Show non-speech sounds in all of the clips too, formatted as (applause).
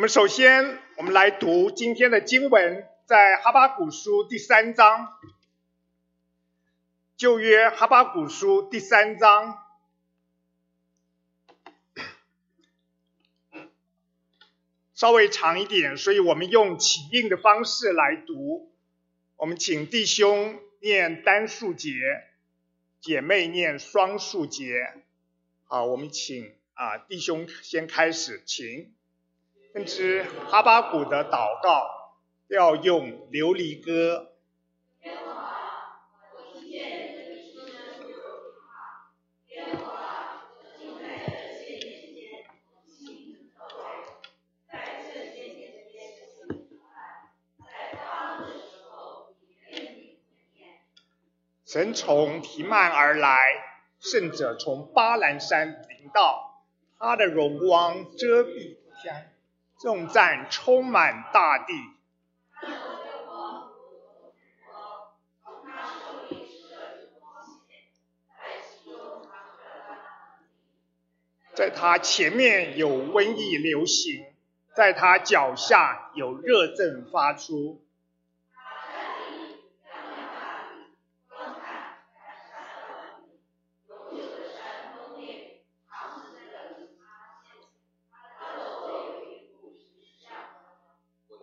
我们首先，我们来读今天的经文，在哈巴古书第三章，旧约哈巴古书第三章，稍微长一点，所以我们用起印的方式来读。我们请弟兄念单数节，姐妹念双数节。好，我们请啊弟兄先开始，请。分之哈巴谷的祷告要用琉璃歌。神从提曼而来，圣者从巴兰山临到，他的荣光遮蔽天。颂赞充满大地，在他前面有瘟疫流行，在他脚下有热症发出。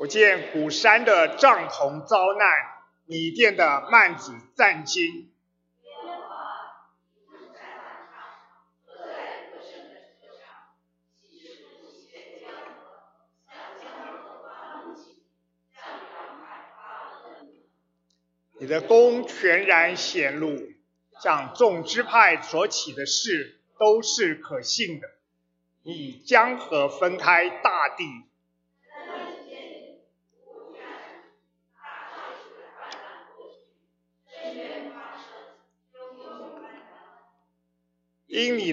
见古山的帐篷遭难，米店的幔子战惊。你的功全然显露，像众支派所起的事都是可信的。你江河分开大地。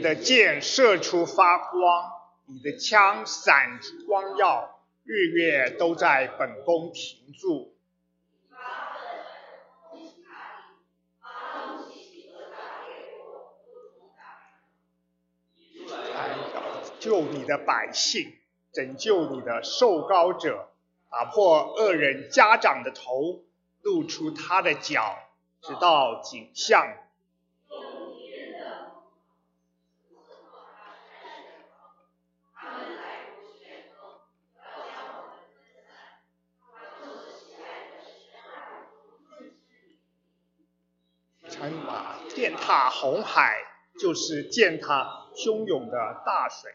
的箭射出发光，你的枪闪光耀，日月都在本宫停住。救你的百姓，拯救你的受高者，打破恶人家长的头，露出他的脚，直到景象。践踏红海，就是践踏汹涌的大水。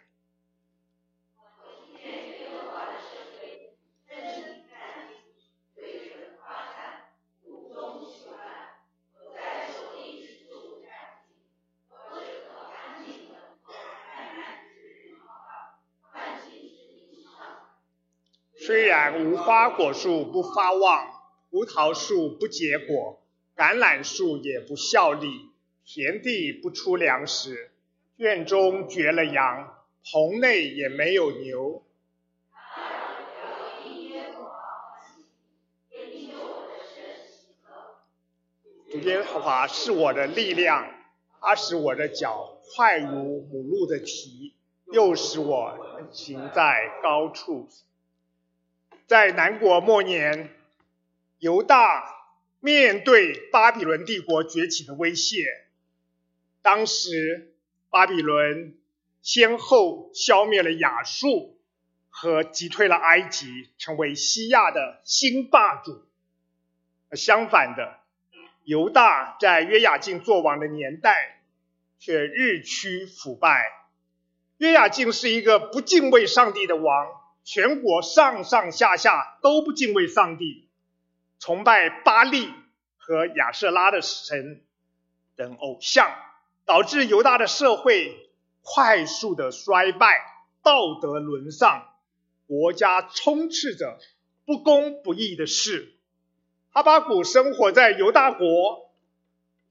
虽然无花果树不发旺，葡萄树不结果，橄榄树也不效力。田地不出粮食，院中绝了羊，棚内也没有牛。主耶和华是我的力量，他使我的脚快如母鹿的蹄，又使我行在高处。在南国末年，犹大面对巴比伦帝国崛起的威胁。当时，巴比伦先后消灭了亚述和击退了埃及，成为西亚的新霸主。相反的，犹大在约雅敬作王的年代却日趋腐败。约雅敬是一个不敬畏上帝的王，全国上上下下都不敬畏上帝，崇拜巴利和亚瑟拉的神等偶像。导致犹大的社会快速的衰败，道德沦丧，国家充斥着不公不义的事。哈巴谷生活在犹大国，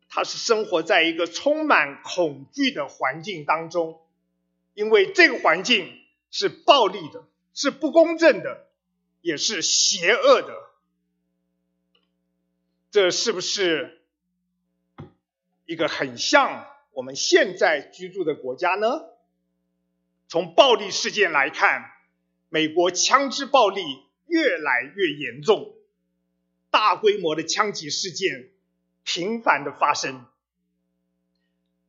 他是生活在一个充满恐惧的环境当中，因为这个环境是暴力的，是不公正的，也是邪恶的。这是不是一个很像？我们现在居住的国家呢？从暴力事件来看，美国枪支暴力越来越严重，大规模的枪击事件频繁的发生，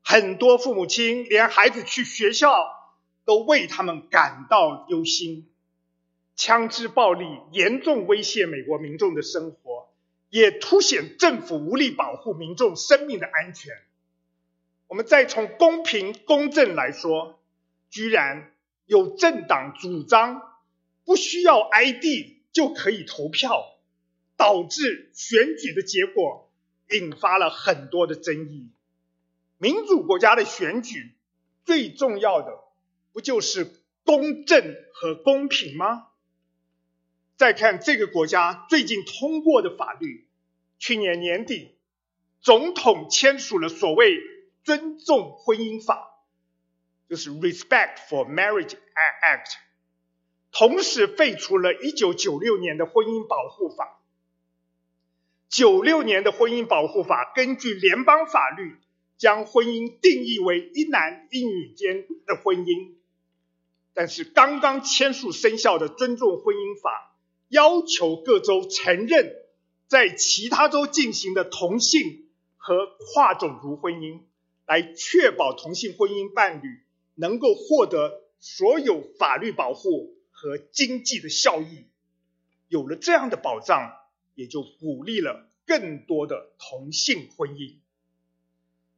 很多父母亲连孩子去学校都为他们感到忧心。枪支暴力严重威胁美国民众的生活，也凸显政府无力保护民众生命的安全。我们再从公平公正来说，居然有政党主张不需要 ID 就可以投票，导致选举的结果引发了很多的争议。民主国家的选举最重要的不就是公正和公平吗？再看这个国家最近通过的法律，去年年底，总统签署了所谓。尊重婚姻法，就是 Respect for Marriage Act，同时废除了1996年的婚姻保护法。96年的婚姻保护法根据联邦法律，将婚姻定义为一男一女间的婚姻。但是刚刚签署生效的尊重婚姻法，要求各州承认在其他州进行的同性和跨种族婚姻。来确保同性婚姻伴侣能够获得所有法律保护和经济的效益。有了这样的保障，也就鼓励了更多的同性婚姻。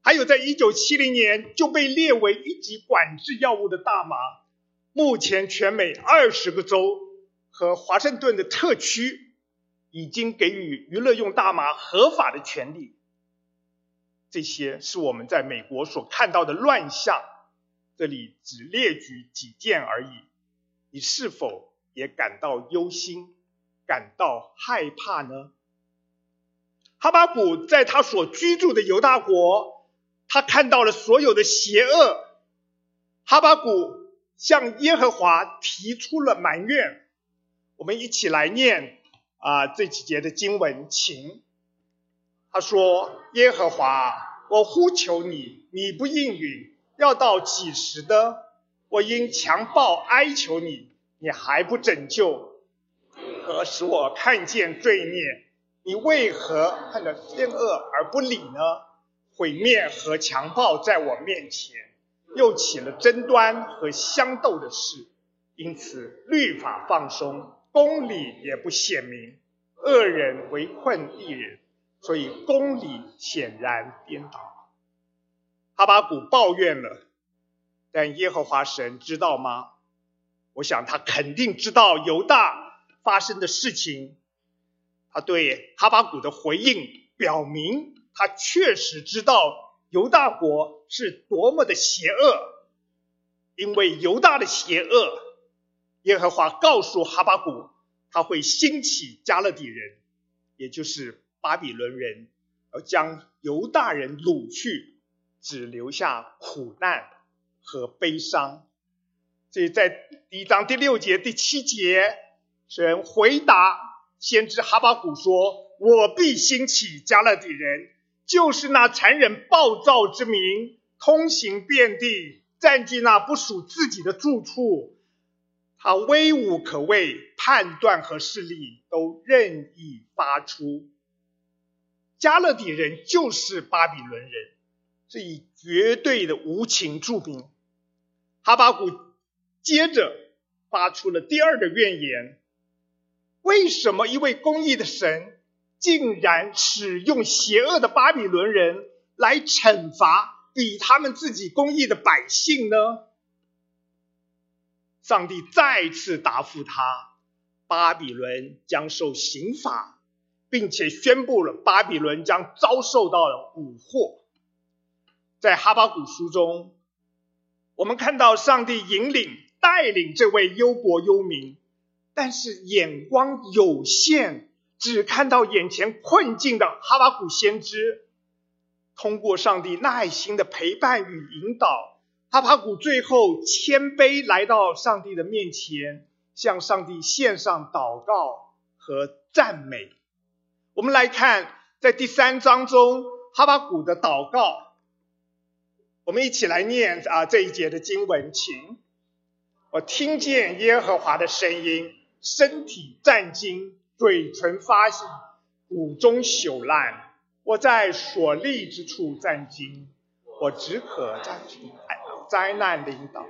还有，在一九七零年就被列为一级管制药物的大麻，目前全美二十个州和华盛顿的特区已经给予娱乐用大麻合法的权利。这些是我们在美国所看到的乱象，这里只列举几件而已。你是否也感到忧心、感到害怕呢？哈巴谷在他所居住的犹大国，他看到了所有的邪恶。哈巴谷向耶和华提出了埋怨。我们一起来念啊这几节的经文，请。他说：“耶和华，我呼求你，你不应允，要到几时的？我因强暴哀求你，你还不拯救？何使我看见罪孽？你为何看着奸恶而不理呢？毁灭和强暴在我面前，又起了争端和相斗的事，因此律法放松，公理也不显明，恶人围困一人。”所以公理显然颠倒，哈巴谷抱怨了，但耶和华神知道吗？我想他肯定知道犹大发生的事情。他对哈巴谷的回应表明，他确实知道犹大国是多么的邪恶，因为犹大的邪恶，耶和华告诉哈巴谷，他会兴起加勒底人，也就是。巴比伦人而将犹大人掳去，只留下苦难和悲伤。所以在第一章第六节、第七节，神回答先知哈巴谷说：“我必兴起加勒底人，就是那残忍暴躁之民，通行遍地，占据那不属自己的住处。他威武可畏，判断和势力都任意发出。”加勒底人就是巴比伦人，是以绝对的无情著名。哈巴谷接着发出了第二个怨言：为什么一位公义的神竟然使用邪恶的巴比伦人来惩罚比他们自己公义的百姓呢？上帝再次答复他：巴比伦将受刑罚。并且宣布了巴比伦将遭受到了蛊祸。在哈巴谷书中，我们看到上帝引领带领这位忧国忧民，但是眼光有限，只看到眼前困境的哈巴谷先知，通过上帝耐心的陪伴与引导，哈巴谷最后谦卑来到上帝的面前，向上帝献上祷告和赞美。我们来看，在第三章中，哈巴谷的祷告。我们一起来念啊这一节的经文，请我听见耶和华的声音，身体战惊，嘴唇发响，骨中朽烂。我在所立之处战惊，我只可在灾难领导，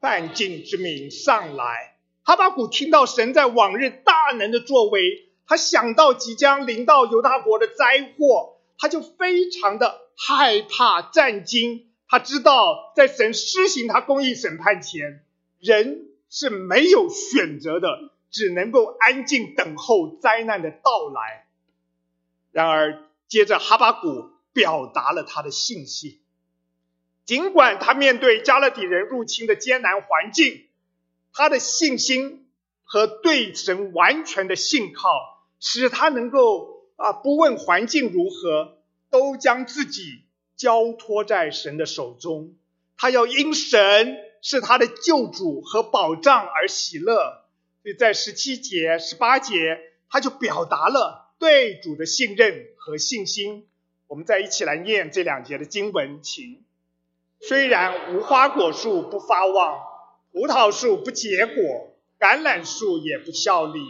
半境之名上来。哈巴谷听到神在往日大能的作为，他想到即将临到犹大国的灾祸，他就非常的害怕战惊。他知道，在神施行他公义审判前，人是没有选择的，只能够安静等候灾难的到来。然而，接着哈巴谷表达了他的信心。尽管他面对加勒底人入侵的艰难环境，他的信心和对神完全的信靠，使他能够啊不问环境如何，都将自己交托在神的手中。他要因神是他的救主和保障而喜乐。所以在十七节、十八节，他就表达了对主的信任和信心。我们再一起来念这两节的经文，请。虽然无花果树不发旺，葡萄树不结果，橄榄树也不效力，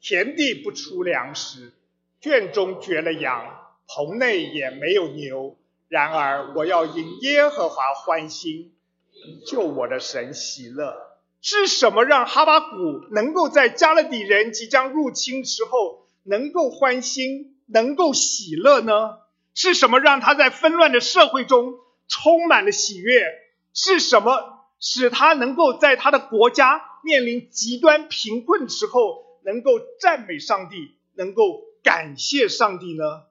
田地不出粮食，圈中绝了羊，棚内也没有牛。然而我要因耶和华欢心，救我的神喜乐。是什么让哈巴谷能够在加勒底人即将入侵时候能够欢心，能够喜乐呢？是什么让他在纷乱的社会中？充满了喜悦，是什么使他能够在他的国家面临极端贫困时候，能够赞美上帝，能够感谢上帝呢？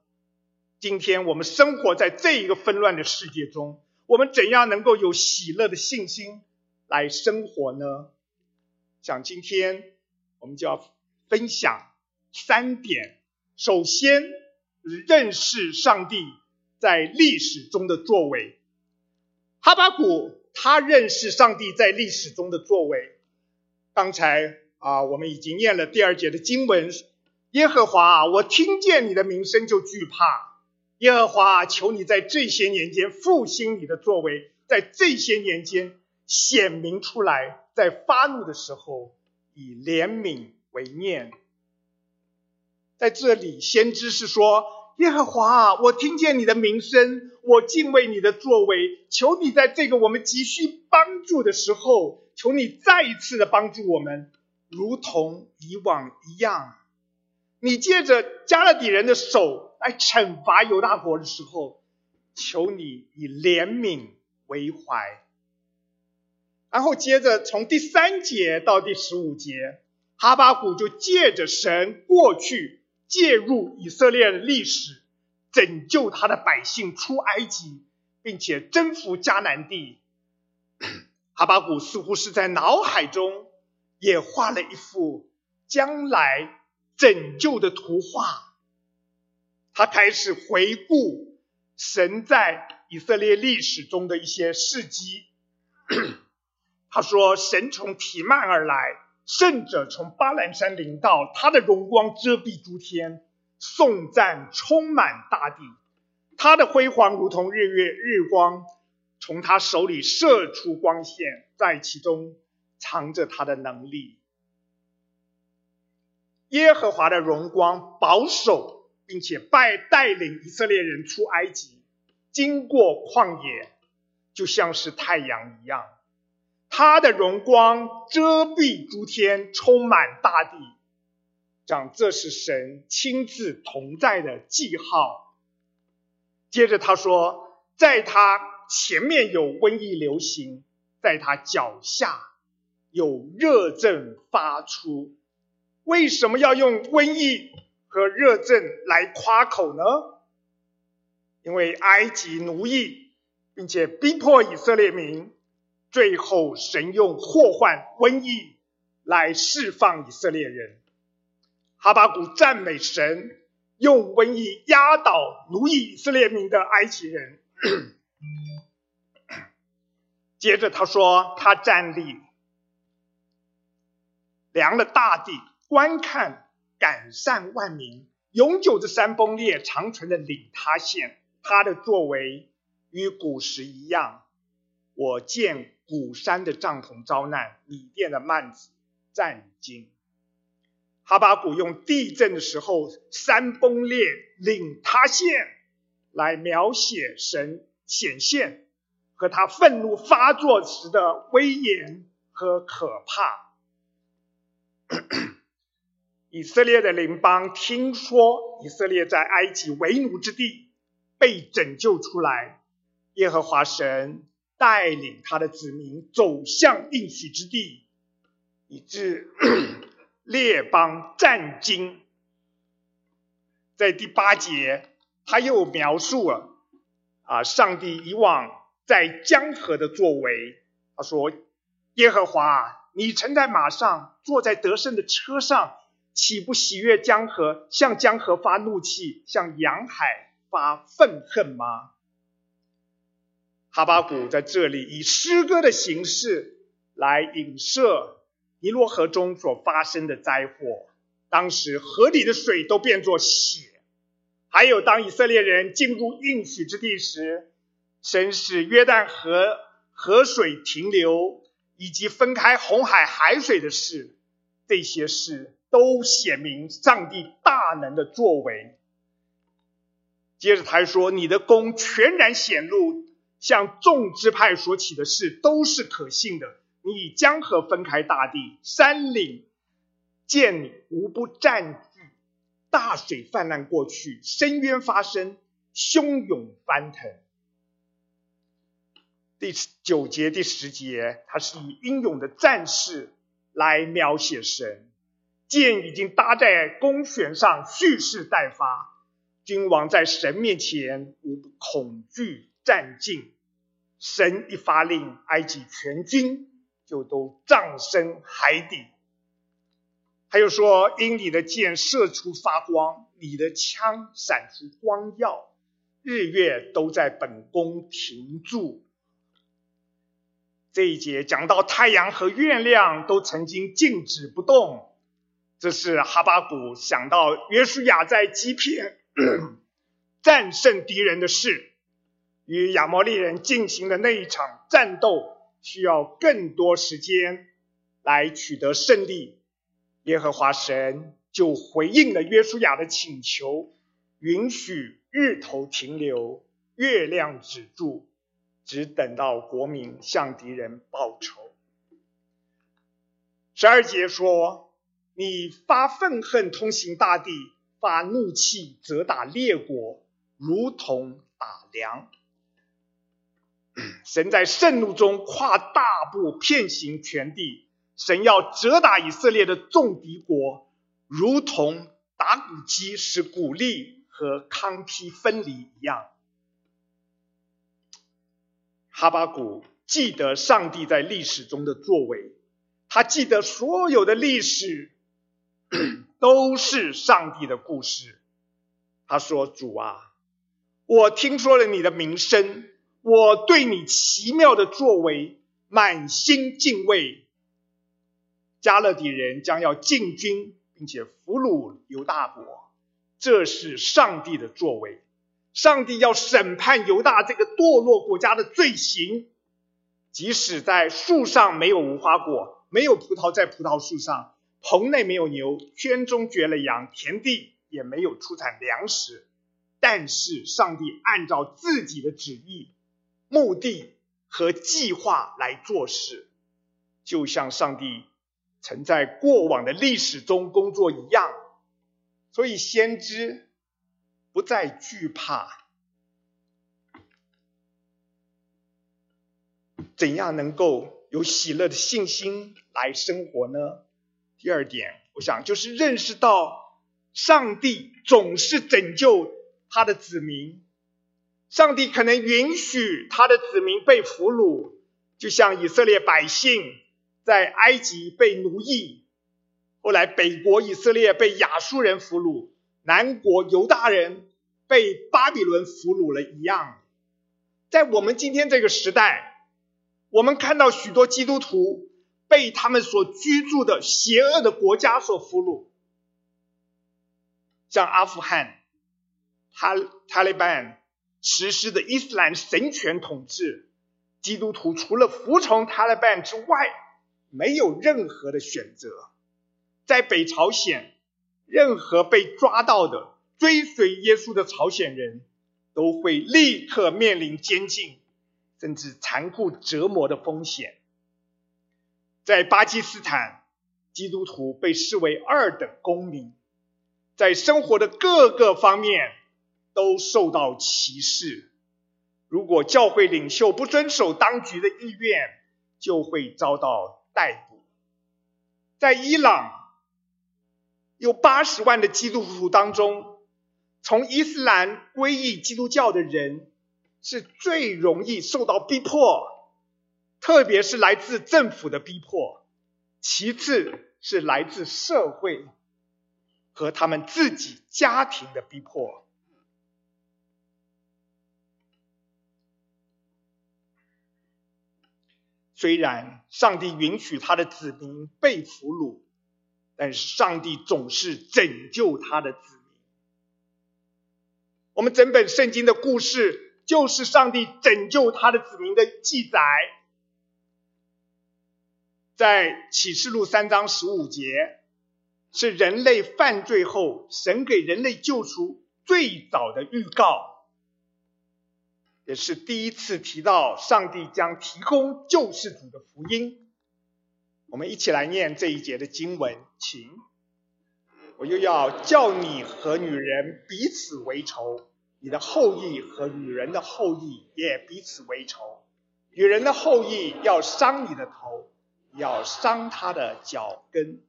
今天我们生活在这一个纷乱的世界中，我们怎样能够有喜乐的信心来生活呢？想今天我们就要分享三点。首先，认识上帝在历史中的作为。哈巴谷他认识上帝在历史中的作为。刚才啊，我们已经念了第二节的经文：耶和华，我听见你的名声就惧怕。耶和华，求你在这些年间复兴你的作为，在这些年间显明出来，在发怒的时候以怜悯为念。在这里，先知是说。耶和华，我听见你的名声，我敬畏你的作为。求你在这个我们急需帮助的时候，求你再一次的帮助我们，如同以往一样。你借着加勒底人的手来惩罚犹大国的时候，求你以怜悯为怀。然后接着从第三节到第十五节，哈巴谷就借着神过去。介入以色列的历史，拯救他的百姓出埃及，并且征服迦南地。(coughs) 哈巴谷似乎是在脑海中也画了一幅将来拯救的图画。他开始回顾神在以色列历史中的一些事迹。(clears throat) 他说：“神从提曼而来。”圣者从巴兰山临到，他的荣光遮蔽诸天，颂赞充满大地。他的辉煌如同日月日光，从他手里射出光线，在其中藏着他的能力。耶和华的荣光保守并且拜带领以色列人出埃及，经过旷野，就像是太阳一样。他的荣光遮蔽诸天，充满大地，讲这是神亲自同在的记号。接着他说，在他前面有瘟疫流行，在他脚下有热症发出。为什么要用瘟疫和热症来夸口呢？因为埃及奴役，并且逼迫以色列民。最后，神用祸患、瘟疫来释放以色列人。哈巴谷赞美神，用瘟疫压倒奴役以色列民的埃及人。(coughs) 接着他说：“他站立，量了大地，观看改善万民，永久的山崩裂，长存的岭塌陷。他的作为与古时一样，我见。”古山的帐篷遭难，米店的幔子战惊。哈巴谷用地震的时候山崩裂、岭塌陷来描写神显现和他愤怒发作时的威严和可怕。(coughs) 以色列的邻邦听说以色列在埃及为奴之地被拯救出来，耶和华神带领他的子民走向应许之地，以致 (coughs) 列邦战惊。在第八节，他又描述了啊，上帝以往在江河的作为。他说：“耶和华，你乘在马上，坐在得胜的车上。”岂不喜悦江河，向江河发怒气，向洋海发愤恨吗？哈巴谷在这里以诗歌的形式来影射尼罗河中所发生的灾祸。当时河里的水都变作血，还有当以色列人进入应许之地时，神使约旦河河水停留，以及分开红海海水的事，这些事。都显明上帝大能的作为。接着他说：“你的功全然显露，向众支派所起的事都是可信的。你以江河分开大地，山岭见你无不占据，大水泛滥过去，深渊发生，汹涌翻腾。”第九节、第十节，他是以英勇的战士来描写神。剑已经搭在弓弦上，蓄势待发。君王在神面前无不恐惧战尽。神一发令，埃及全军就都葬身海底。他又说，因你的箭射出发光，你的枪闪出光耀，日月都在本宫停住。这一节讲到太阳和月亮都曾经静止不动。这是哈巴谷想到约书亚在基片 (coughs) 战胜敌人的事，与亚摩利人进行的那一场战斗需要更多时间来取得胜利。耶和华神就回应了约书亚的请求，允许日头停留，月亮止住，只等到国民向敌人报仇。十二节说。你发愤恨，通行大地；发怒气，责打列国，如同打粮。(coughs) 神在盛怒中跨大步，遍行全地。神要责打以色列的众敌国，如同打鼓机使鼓励和康批分离一样。哈巴谷记得上帝在历史中的作为，他记得所有的历史。(clears throat) 都是上帝的故事。他说：“主啊，我听说了你的名声，我对你奇妙的作为满心敬畏。加勒底人将要进军，并且俘虏犹大国，这是上帝的作为。上帝要审判犹大这个堕落国家的罪行。即使在树上没有无花果，没有葡萄在葡萄树上。”棚内没有牛，圈中绝了羊，田地也没有出产粮食。但是上帝按照自己的旨意、目的和计划来做事，就像上帝曾在过往的历史中工作一样。所以先知不再惧怕。怎样能够有喜乐的信心来生活呢？第二点，我想就是认识到上帝总是拯救他的子民。上帝可能允许他的子民被俘虏，就像以色列百姓在埃及被奴役，后来北国以色列被亚述人俘虏，南国犹大人被巴比伦俘虏了一样。在我们今天这个时代，我们看到许多基督徒。被他们所居住的邪恶的国家所俘虏，像阿富汗，塔塔利班实施的伊斯兰神权统治，基督徒除了服从塔利班之外，没有任何的选择。在北朝鲜，任何被抓到的追随耶稣的朝鲜人，都会立刻面临监禁，甚至残酷折磨的风险。在巴基斯坦，基督徒被视为二等公民，在生活的各个方面都受到歧视。如果教会领袖不遵守当局的意愿，就会遭到逮捕。在伊朗。有八十万的基督徒当中，从伊斯兰皈依基督教的人是最容易受到逼迫，特别是来自政府的逼迫，其次是来自社会和他们自己家庭的逼迫。虽然上帝允许他的子民被俘虏。但是上帝总是拯救他的子民。我们整本圣经的故事就是上帝拯救他的子民的记载。在启示录三章十五节，是人类犯罪后神给人类救赎最早的预告，也是第一次提到上帝将提供救世主的福音。我们一起来念这一节的经文，请。我又要叫你和女人彼此为仇，你的后裔和女人的后裔也彼此为仇。女人的后裔要伤你的头，要伤他的脚跟。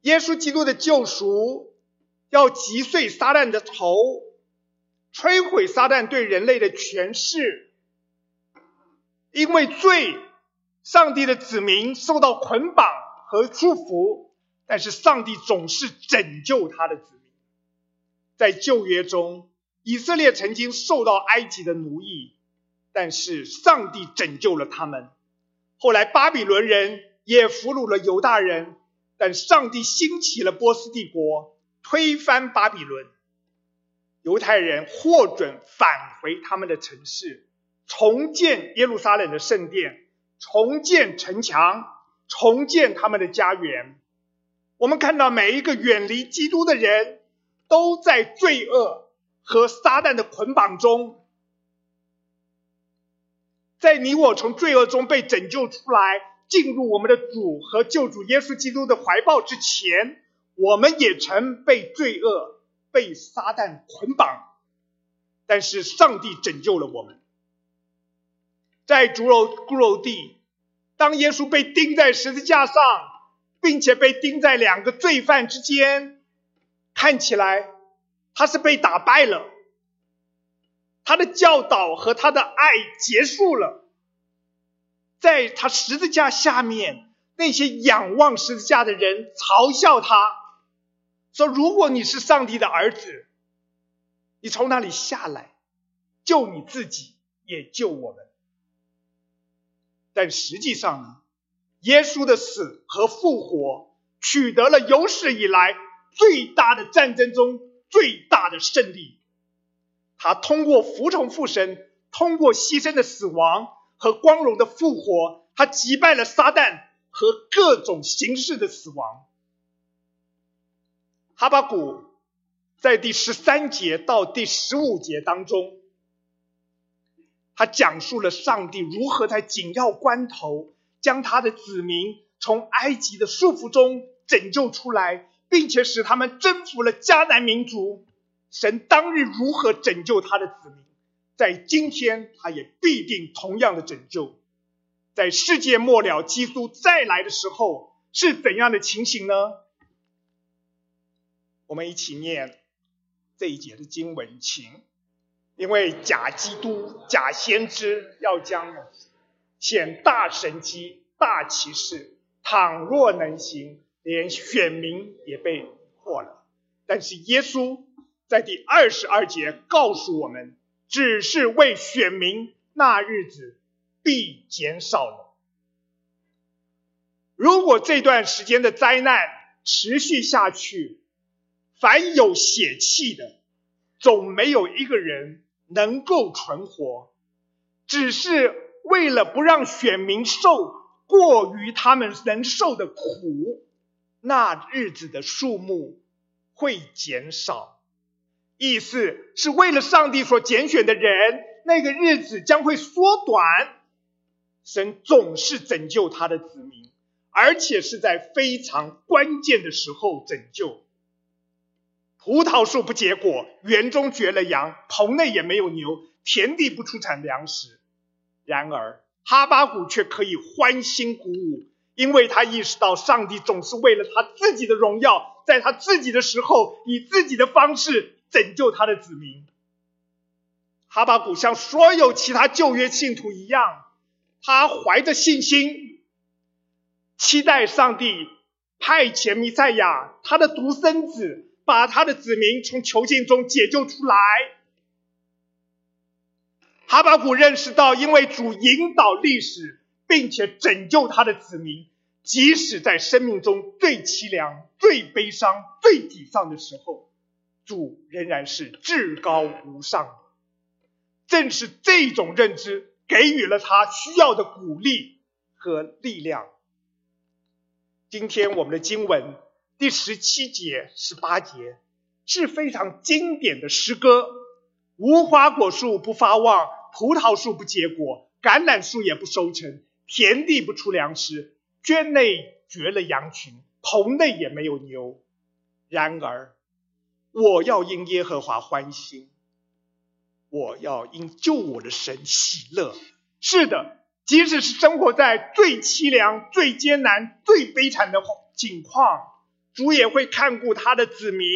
耶稣基督的救赎要击碎撒旦的头，摧毁撒旦对人类的权势，因为罪。上帝的子民受到捆绑和束缚，但是上帝总是拯救他的子民。在旧约中，以色列曾经受到埃及的奴役，但是上帝拯救了他们。后来巴比伦人也俘虏了犹大人，但上帝兴起了波斯帝国，推翻巴比伦，犹太人获准返回他们的城市，重建耶路撒冷的圣殿。重建城墙，重建他们的家园。我们看到每一个远离基督的人，都在罪恶和撒旦的捆绑中。在你我从罪恶中被拯救出来，进入我们的主和救主耶稣基督的怀抱之前，我们也曾被罪恶、被撒旦捆绑。但是上帝拯救了我们。在猪肉骷髅地，当耶稣被钉在十字架上，并且被钉在两个罪犯之间，看起来他是被打败了，他的教导和他的爱结束了。在他十字架下面，那些仰望十字架的人嘲笑他，说：“如果你是上帝的儿子，你从哪里下来，救你自己，也救我们。”但实际上呢，耶稣的死和复活取得了有史以来最大的战争中最大的胜利。他通过服从父神，通过牺牲的死亡和光荣的复活，他击败了撒旦和各种形式的死亡。哈巴谷在第十三节到第十五节当中。他讲述了上帝如何在紧要关头将他的子民从埃及的束缚中拯救出来，并且使他们征服了迦南民族。神当日如何拯救他的子民，在今天他也必定同样的拯救。在世界末了，基督再来的时候是怎样的情形呢？我们一起念这一节的经文，请。因为假基督、假先知要将显大神机、大启示，倘若能行，连选民也被破了。但是耶稣在第二十二节告诉我们，只是为选民，那日子必减少了。如果这段时间的灾难持续下去，凡有血气的，总没有一个人。能够存活，只是为了不让选民受过于他们能受的苦，那日子的数目会减少。意思是为了上帝所拣选的人，那个日子将会缩短。神总是拯救他的子民，而且是在非常关键的时候拯救。葡萄树不结果，园中绝了羊，棚内也没有牛，田地不出产粮食。然而哈巴谷却可以欢欣鼓舞，因为他意识到上帝总是为了他自己的荣耀，在他自己的时候，以自己的方式拯救他的子民。哈巴谷像所有其他旧约信徒一样，他怀着信心，期待上帝派遣弥赛亚，他的独生子。把他的子民从囚禁中解救出来。哈巴谷认识到，因为主引导历史，并且拯救他的子民，即使在生命中最凄凉、最悲伤、最沮丧的时候，主仍然是至高无上的。正是这种认知，给予了他需要的鼓励和力量。今天我们的经文。第十七节、十八节是非常经典的诗歌。无花果树不发旺，葡萄树不结果，橄榄树也不收成，田地不出粮食，圈内绝了羊群，棚内也没有牛。然而，我要因耶和华欢心，我要因救我的神喜乐。是的，即使是生活在最凄凉、最艰难、最悲惨的境况。主也会看顾他的子民。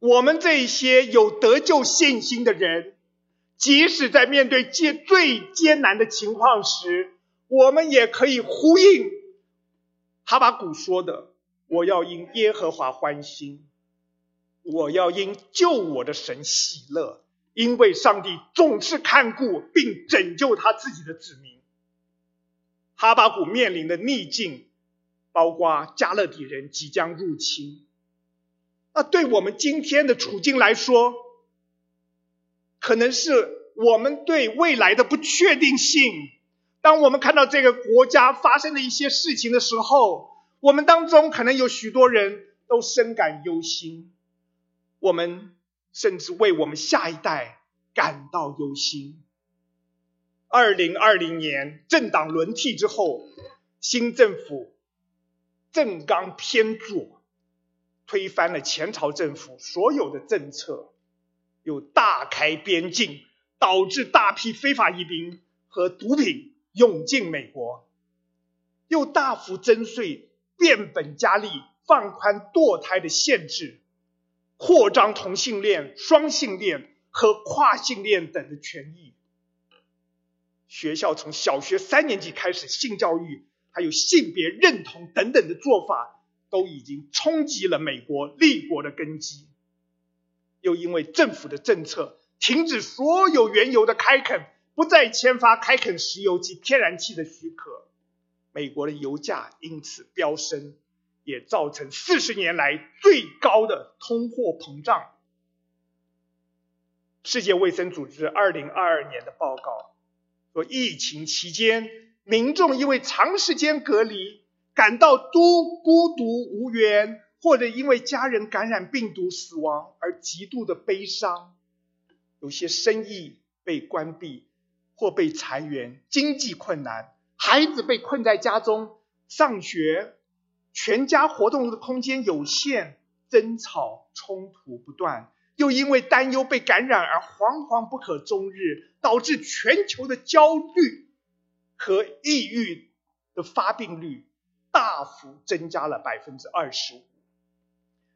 我们这些有得救信心的人，即使在面对艰最艰难的情况时，我们也可以呼应哈巴古说的：“我要因耶和华欢心，我要因救我的神喜乐，因为上帝总是看顾并拯救他自己的子民。”哈巴谷面临的逆境。包括加勒底人即将入侵，那对我们今天的处境来说，可能是我们对未来的不确定性。当我们看到这个国家发生的一些事情的时候，我们当中可能有许多人都深感忧心，我们甚至为我们下一代感到忧心。二零二零年政党轮替之后，新政府。政纲偏左，推翻了前朝政府所有的政策，又大开边境，导致大批非法移民和毒品涌进美国，又大幅征税，变本加厉，放宽堕胎的限制，扩张同性恋、双性恋和跨性恋等的权益。学校从小学三年级开始性教育。还有性别认同等等的做法，都已经冲击了美国立国的根基。又因为政府的政策，停止所有原油的开垦，不再签发开垦石油及天然气的许可，美国的油价因此飙升，也造成四十年来最高的通货膨胀。世界卫生组织二零二二年的报告说，疫情期间。民众因为长时间隔离，感到孤孤独无援，或者因为家人感染病毒死亡而极度的悲伤。有些生意被关闭或被裁员，经济困难，孩子被困在家中上学，全家活动的空间有限，争吵冲突不断，又因为担忧被感染而惶惶不可终日，导致全球的焦虑。和抑郁的发病率大幅增加了百分之二十五。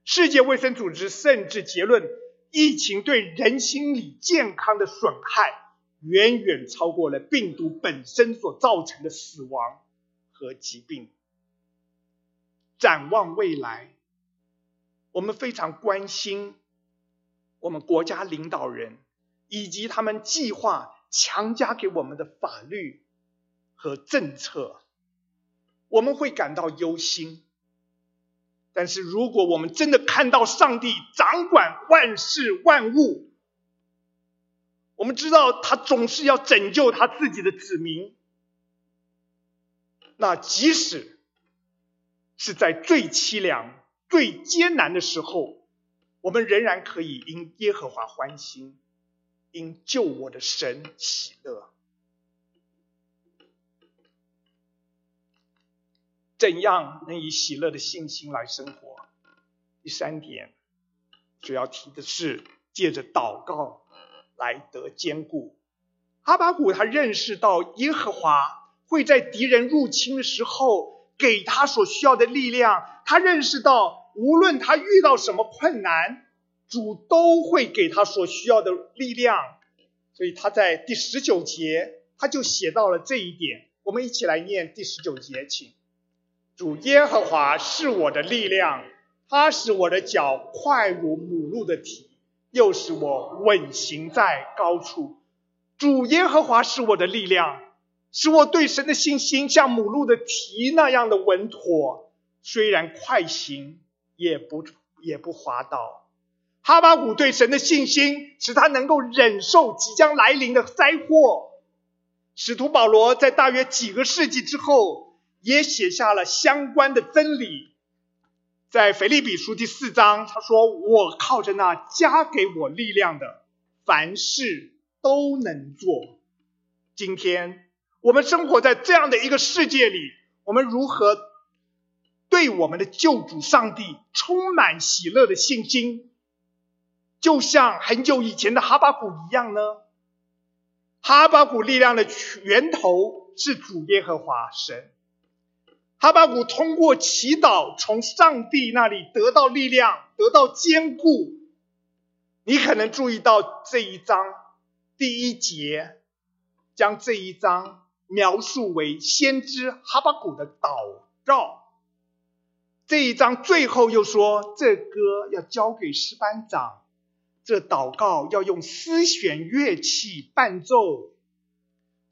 世界卫生组织甚至结论，疫情对人心理健康的损害远远超过了病毒本身所造成的死亡和疾病。展望未来，我们非常关心我们国家领导人以及他们计划强加给我们的法律。和政策，我们会感到忧心。但是，如果我们真的看到上帝掌管万事万物，我们知道他总是要拯救他自己的子民。那即使是在最凄凉、最艰难的时候，我们仍然可以因耶和华欢心，因救我的神喜乐。怎样能以喜乐的信心来生活？第三点，主要提的是借着祷告来得坚固。哈巴谷他认识到耶和华会在敌人入侵的时候给他所需要的力量，他认识到无论他遇到什么困难，主都会给他所需要的力量。所以他在第十九节他就写到了这一点。我们一起来念第十九节，请。主耶和华是我的力量，他使我的脚快如母鹿的蹄，又使我稳行在高处。主耶和华是我的力量，使我对神的信心像母鹿的蹄那样的稳妥，虽然快行，也不也不滑倒。哈巴谷对神的信心，使他能够忍受即将来临的灾祸。使徒保罗在大约几个世纪之后。也写下了相关的真理，在腓立比书第四章，他说：“我靠着那加给我力量的，凡事都能做。”今天我们生活在这样的一个世界里，我们如何对我们的救主上帝充满喜乐的信心，就像很久以前的哈巴谷一样呢？哈巴谷力量的源头是主耶和华神。哈巴谷通过祈祷从上帝那里得到力量，得到坚固。你可能注意到这一章第一节，将这一章描述为先知哈巴谷的祷告。这一章最后又说，这歌要交给诗班长，这祷告要用丝弦乐器伴奏。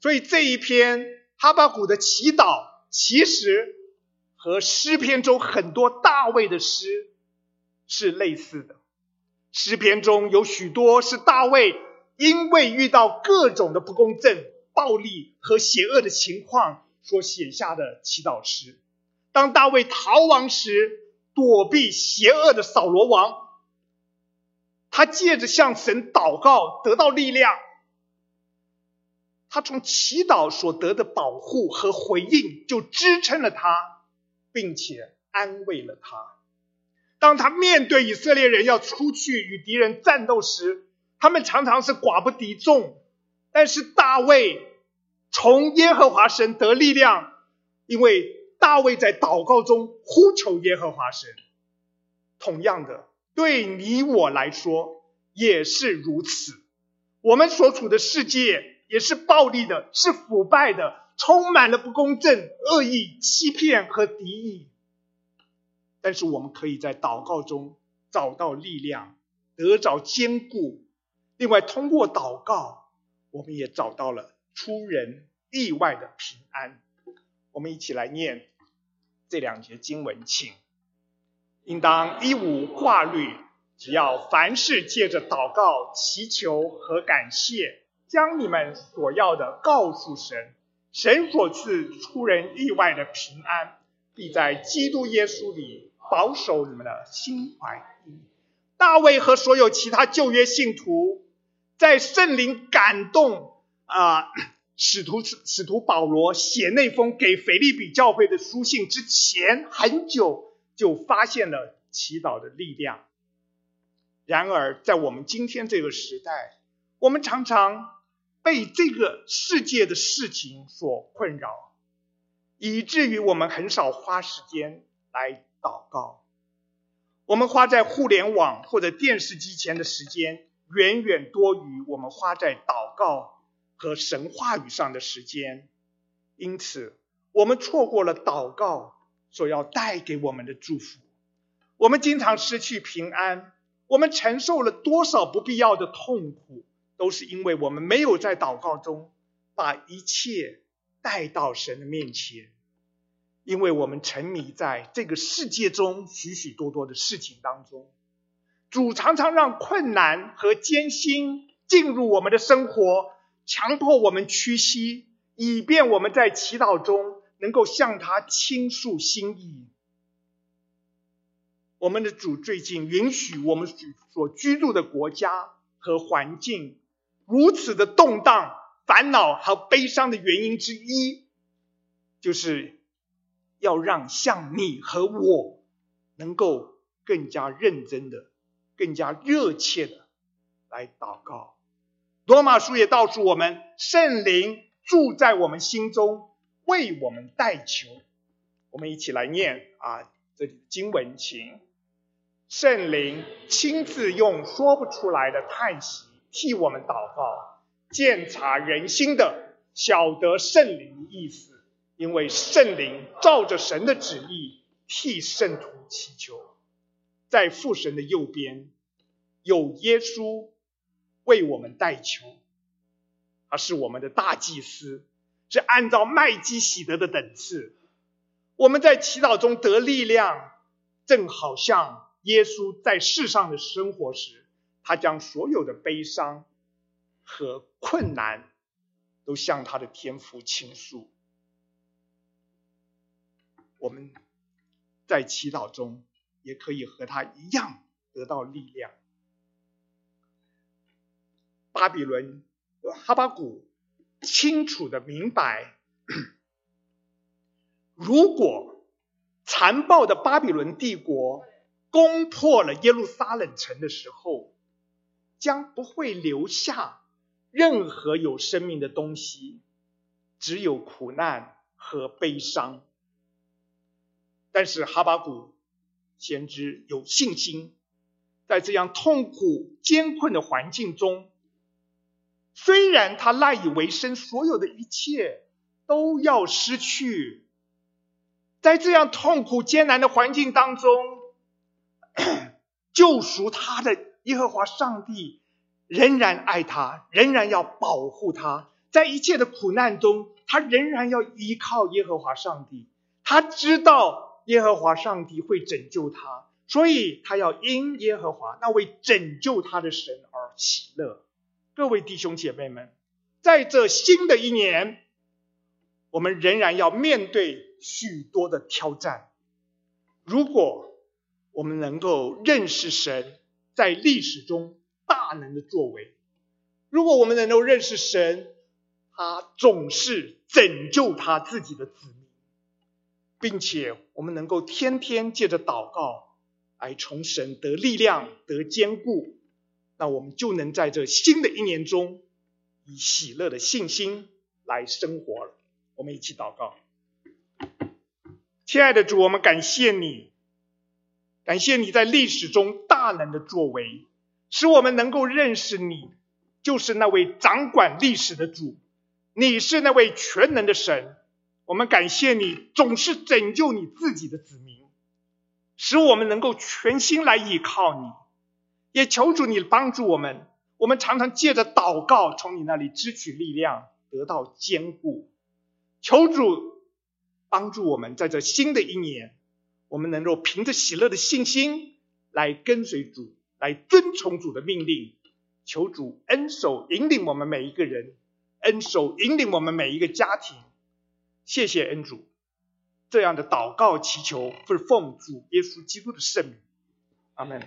所以这一篇哈巴谷的祈祷，其实。和诗篇中很多大卫的诗是类似的。诗篇中有许多是大卫因为遇到各种的不公正、暴力和邪恶的情况所写下的祈祷诗。当大卫逃亡时，躲避邪恶的扫罗王，他借着向神祷告得到力量。他从祈祷所得的保护和回应，就支撑了他。并且安慰了他。当他面对以色列人要出去与敌人战斗时，他们常常是寡不敌众。但是大卫从耶和华神得力量，因为大卫在祷告中呼求耶和华神。同样的，对你我来说也是如此。我们所处的世界也是暴力的，是腐败的。充满了不公正、恶意、欺骗和敌意，但是我们可以在祷告中找到力量，得着坚固。另外，通过祷告，我们也找到了出人意外的平安。我们一起来念这两节经文，请应当一无挂虑，只要凡事借着祷告、祈求和感谢，将你们所要的告诉神。神所赐出人意外的平安，必在基督耶稣里保守你们的心怀。大卫和所有其他旧约信徒，在圣灵感动啊，(coughs) 使徒使徒保罗写那封给腓利比教会的书信之前，很久就发现了祈祷的力量。然而，在我们今天这个时代，我们常常。被这个世界的事情所困扰，以至于我们很少花时间来祷告。我们花在互联网或者电视机前的时间，远远多于我们花在祷告和神话语上的时间。因此，我们错过了祷告所要带给我们的祝福。我们经常失去平安，我们承受了多少不必要的痛苦。都是因为我们没有在祷告中把一切带到神的面前，因为我们沉迷在这个世界中许许多多的事情当中。主常常让困难和艰辛进入我们的生活，强迫我们屈膝，以便我们在祈祷中能够向他倾诉心意。我们的主最近允许我们所居住的国家和环境如此的动荡、烦恼和悲伤的原因之一，就是要让像你和我能够更加认真的、更加热切的来祷告。罗马书也告诉我们，圣灵住在我们心中，为我们代求。我们一起来念啊，这里的经文，请。圣灵亲自用说不出来的叹息替我们祷告，鉴察人心的，晓得圣灵的意思，因为圣灵照着神的旨意替圣徒祈求，在父神的右边有耶稣为我们代求，他是我们的大祭司，是按照麦基喜德的等次，我们在祈祷中得力量，正好像。耶稣在世上的生活时，他将所有的悲伤和困难都向他的天父倾诉。我们在祈祷中也可以和他一样得到力量。巴比伦哈巴谷清楚的明白，(clears throat) 如果残暴的巴比伦帝国。攻破了耶路撒冷城的时候，将不会留下任何有生命的东西，只有苦难和悲伤。但是哈巴谷先知有信心，在这样痛苦艰困的环境中，虽然他赖以为生，所有的一切都要失去，在这样痛苦艰难的环境当中。(coughs) 救赎他的耶和华上帝仍然爱他，仍然要保护他，在一切的苦难中，他仍然要依靠耶和华上帝。他知道耶和华上帝会拯救他，所以他要因耶和华那位拯救他的神而喜乐。各位弟兄姐妹们，在这新的一年，我们仍然要面对许多的挑战。如果我们能够认识神在历史中大能的作为。如果我们能够认识神，他总是拯救他自己的子民，并且我们能够天天借着祷告来从神得力量、得坚固，那我们就能在这新的一年中以喜乐的信心来生活了。我们一起祷告，亲爱的主，我们感谢你。感谢你在历史中大能的作为，使我们能够认识你，就是那位掌管历史的主，你是那位全能的神。我们感谢你总是拯救你自己的子民，使我们能够全心来依靠你，也求主你帮助我们。我们常常借着祷告从你那里支取力量，得到坚固。求主帮助我们在这新的一年。我们能够凭着喜乐的信心来跟随主，来遵从主的命令，求主恩手引领我们每一个人，恩手引领我们每一个家庭。谢谢恩主，这样的祷告祈求是奉主耶稣基督的圣名，阿门。